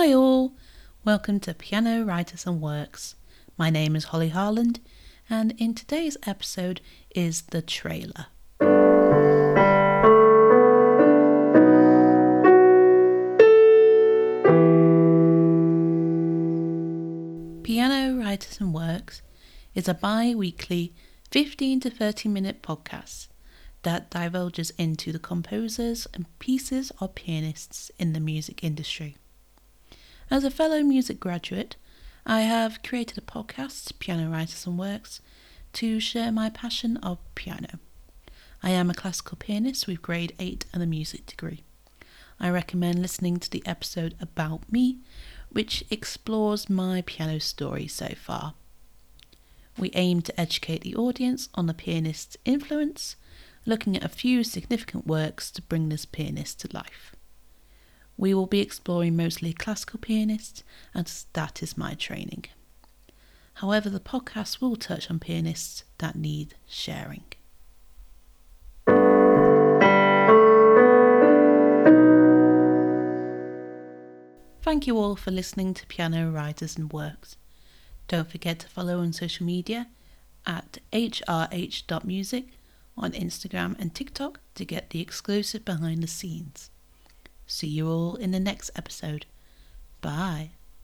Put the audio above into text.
Hi, all. Welcome to Piano Writers and Works. My name is Holly Harland, and in today's episode is the trailer. Piano Writers and Works is a bi weekly 15 to 30 minute podcast that divulges into the composers and pieces of pianists in the music industry. As a fellow music graduate, I have created a podcast, Piano Writers and Works, to share my passion of piano. I am a classical pianist with grade 8 and a music degree. I recommend listening to the episode About Me, which explores my piano story so far. We aim to educate the audience on the pianist's influence, looking at a few significant works to bring this pianist to life. We will be exploring mostly classical pianists, as that is my training. However, the podcast will touch on pianists that need sharing. Thank you all for listening to Piano Writers and Works. Don't forget to follow on social media at hrh.music on Instagram and TikTok to get the exclusive behind the scenes. See you all in the next episode. Bye.